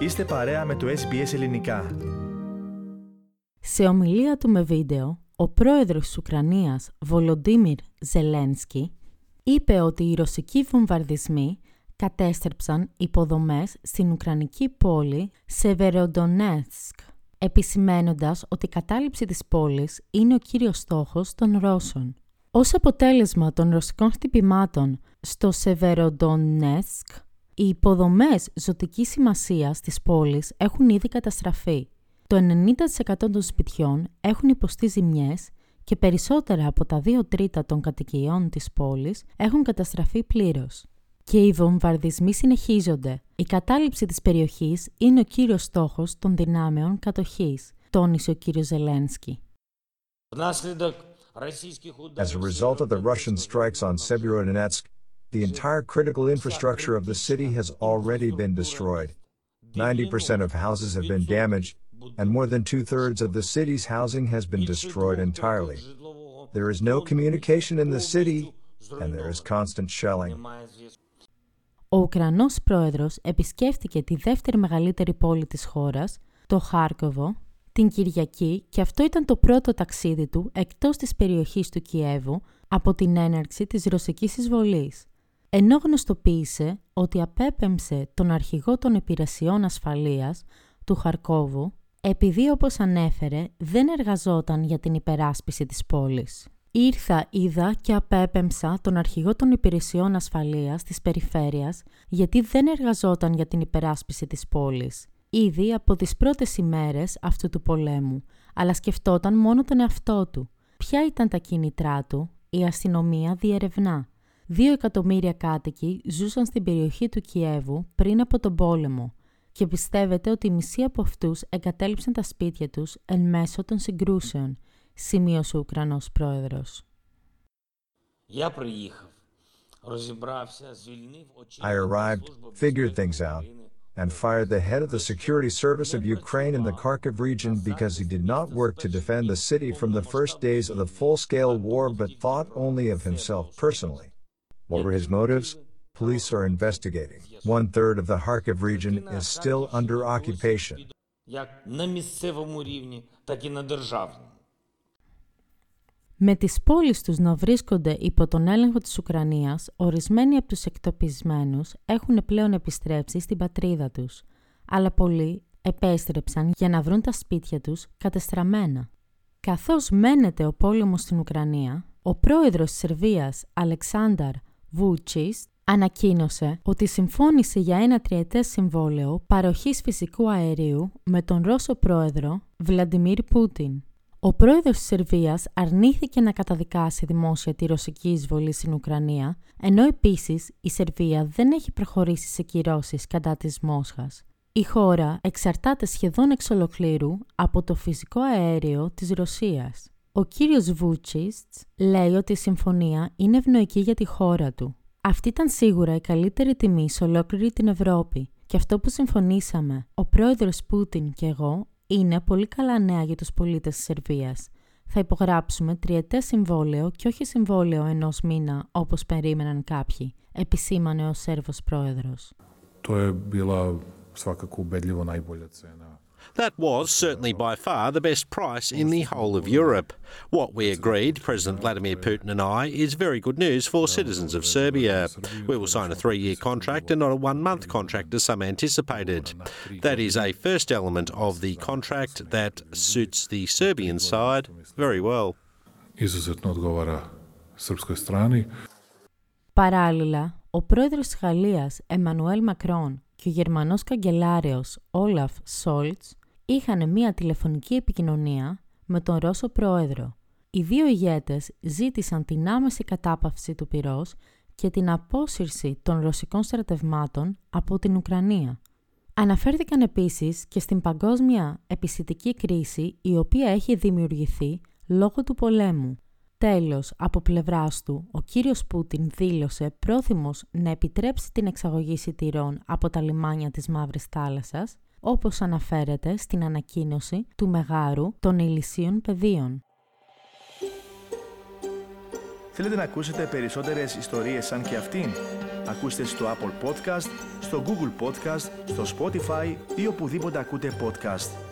Είστε παρέα με το SBS Ελληνικά. Σε ομιλία του με βίντεο, ο πρόεδρος της Ουκρανίας, Βολοντίμιρ Ζελένσκι, είπε ότι οι ρωσικοί βομβαρδισμοί κατέστρεψαν υποδομές στην Ουκρανική πόλη Σεβεροντονέτσκ, επισημένοντας ότι η κατάληψη της πόλης είναι ο κύριος στόχος των Ρώσων. Ως αποτέλεσμα των ρωσικών χτυπημάτων στο Σεβεροντονέτσκ, οι υποδομές ζωτικής σημασίας της πόλης έχουν ήδη καταστραφεί. Το 90% των σπιτιών έχουν υποστεί ζημιές και περισσότερα από τα 2 τρίτα των κατοικιών της πόλης έχουν καταστραφεί πλήρως. Και οι βομβαρδισμοί συνεχίζονται. Η κατάληψη της περιοχής είναι ο κύριος στόχος των δυνάμεων κατοχής, τόνισε ο κύριος Ζελένσκι. As a result of the Russian strikes on Severodonetsk, the entire critical infrastructure of the city has already been destroyed. 90% of houses have been damaged, and more than two thirds of the city's housing has been destroyed entirely. There is no communication in the city, and there is constant shelling. Ο Ουκρανός πρόεδρος επισκέφτηκε τη δεύτερη μεγαλύτερη πόλη της χώρας, το Χάρκοβο, την Κυριακή και αυτό ήταν το πρώτο ταξίδι του εκτός της περιοχής του Κιέβου από την έναρξη της ρωσικής εισβολής. Ενώ γνωστοποίησε ότι απέπεμψε τον αρχηγό των υπηρεσιών ασφαλείας του Χαρκόβου επειδή όπως ανέφερε δεν εργαζόταν για την υπεράσπιση της πόλης. Ήρθα, είδα και απέπεμψα τον αρχηγό των υπηρεσιών ασφαλείας της περιφέρειας γιατί δεν εργαζόταν για την υπεράσπιση της πόλης, ήδη από τις πρώτες ημέρες αυτού του πολέμου, αλλά σκεφτόταν μόνο τον εαυτό του. Ποια ήταν τα κίνητρά του, η αστυνομία διερευνά. Δύο εκατομμύρια κάτοικοι ζούσαν στην περιοχή του Κιέβου πριν από τον πόλεμο και πιστεύετε ότι οι μισοί από αυτούς εγκατέλειψαν τα σπίτια τους εν μέσω των συγκρούσεων, σημείωσε ο Ουκρανός πρόεδρος. I arrived, figured things out, and fired the head of the security service of Ukraine in the Kharkiv region because he did not work to defend the city from the first days of the full-scale war but thought only of himself personally. What were his motives? Police are investigating. One third of the Kharkiv region is still under occupation. Με τις πόλεις τους να βρίσκονται υπό τον έλεγχο της Ουκρανίας, ορισμένοι από τους εκτοπισμένους έχουν πλέον επιστρέψει στην πατρίδα τους, αλλά πολλοί επέστρεψαν για να βρουν τα σπίτια τους κατεστραμμένα. Καθώς μένεται ο πόλεμος στην Ουκρανία, ο πρόεδρος της Σερβίας, Αλεξάνδαρ Βούτσις, ανακοίνωσε ότι συμφώνησε για ένα τριετές συμβόλαιο παροχής φυσικού αερίου με τον Ρώσο πρόεδρο Βλαντιμίρ Πούτιν. Ο πρόεδρος της Σερβίας αρνήθηκε να καταδικάσει δημόσια τη ρωσική εισβολή στην Ουκρανία, ενώ επίσης η Σερβία δεν έχει προχωρήσει σε κυρώσεις κατά της Μόσχας. Η χώρα εξαρτάται σχεδόν εξ ολοκλήρου από το φυσικό αέριο της Ρωσίας. Ο κύριος Βούτσιστς λέει ότι η συμφωνία είναι ευνοϊκή για τη χώρα του. Αυτή ήταν σίγουρα η καλύτερη τιμή σε ολόκληρη την Ευρώπη και αυτό που συμφωνήσαμε, ο πρόεδρος Πούτιν και εγώ, είναι πολύ καλά νέα για τους πολίτες της Σερβίας. Θα υπογράψουμε τριετές συμβόλαιο και όχι συμβόλαιο ενός μήνα όπως περίμεναν κάποιοι, επισήμανε ο Σέρβος πρόεδρος. To je bila svakako ubedljivo najbolja cena. That was certainly by far the best price in the whole of Europe. What we agreed, President Vladimir Putin and I, is very good news for citizens of Serbia. We will sign a three year contract and not a one month contract as some anticipated. That is a first element of the contract that suits the Serbian side very well. Izuzetno odgovara srpskoj strani. Παράλληλα, ο πρόεδρος της Γαλλίας, Εμμανουέλ Μακρόν, και ο Γερμανός καγκελάριος Όλαφ Σόλτς είχαν μία τηλεφωνική επικοινωνία με τον Ρώσο πρόεδρο. Οι δύο ηγέτες ζήτησαν την άμεση κατάπαυση του πυρός και την απόσυρση των ρωσικών στρατευμάτων από την Ουκρανία. Αναφέρθηκαν επίσης και στην παγκόσμια επισητική κρίση η οποία έχει δημιουργηθεί λόγω του πολέμου. Τέλος, από πλευράς του, ο κύριος Πούτιν δήλωσε πρόθυμος να επιτρέψει την εξαγωγή σιτηρών από τα λιμάνια της Μαύρης Θάλασσας, όπως αναφέρεται στην ανακοίνωση του Μεγάρου των Ηλυσίων Πεδίων. Θέλετε να ακούσετε περισσότερες ιστορίες σαν και αυτήν; Ακούστε στο Apple Podcast, στο Google Podcast, στο Spotify ή οπουδήποτε ακούτε podcast.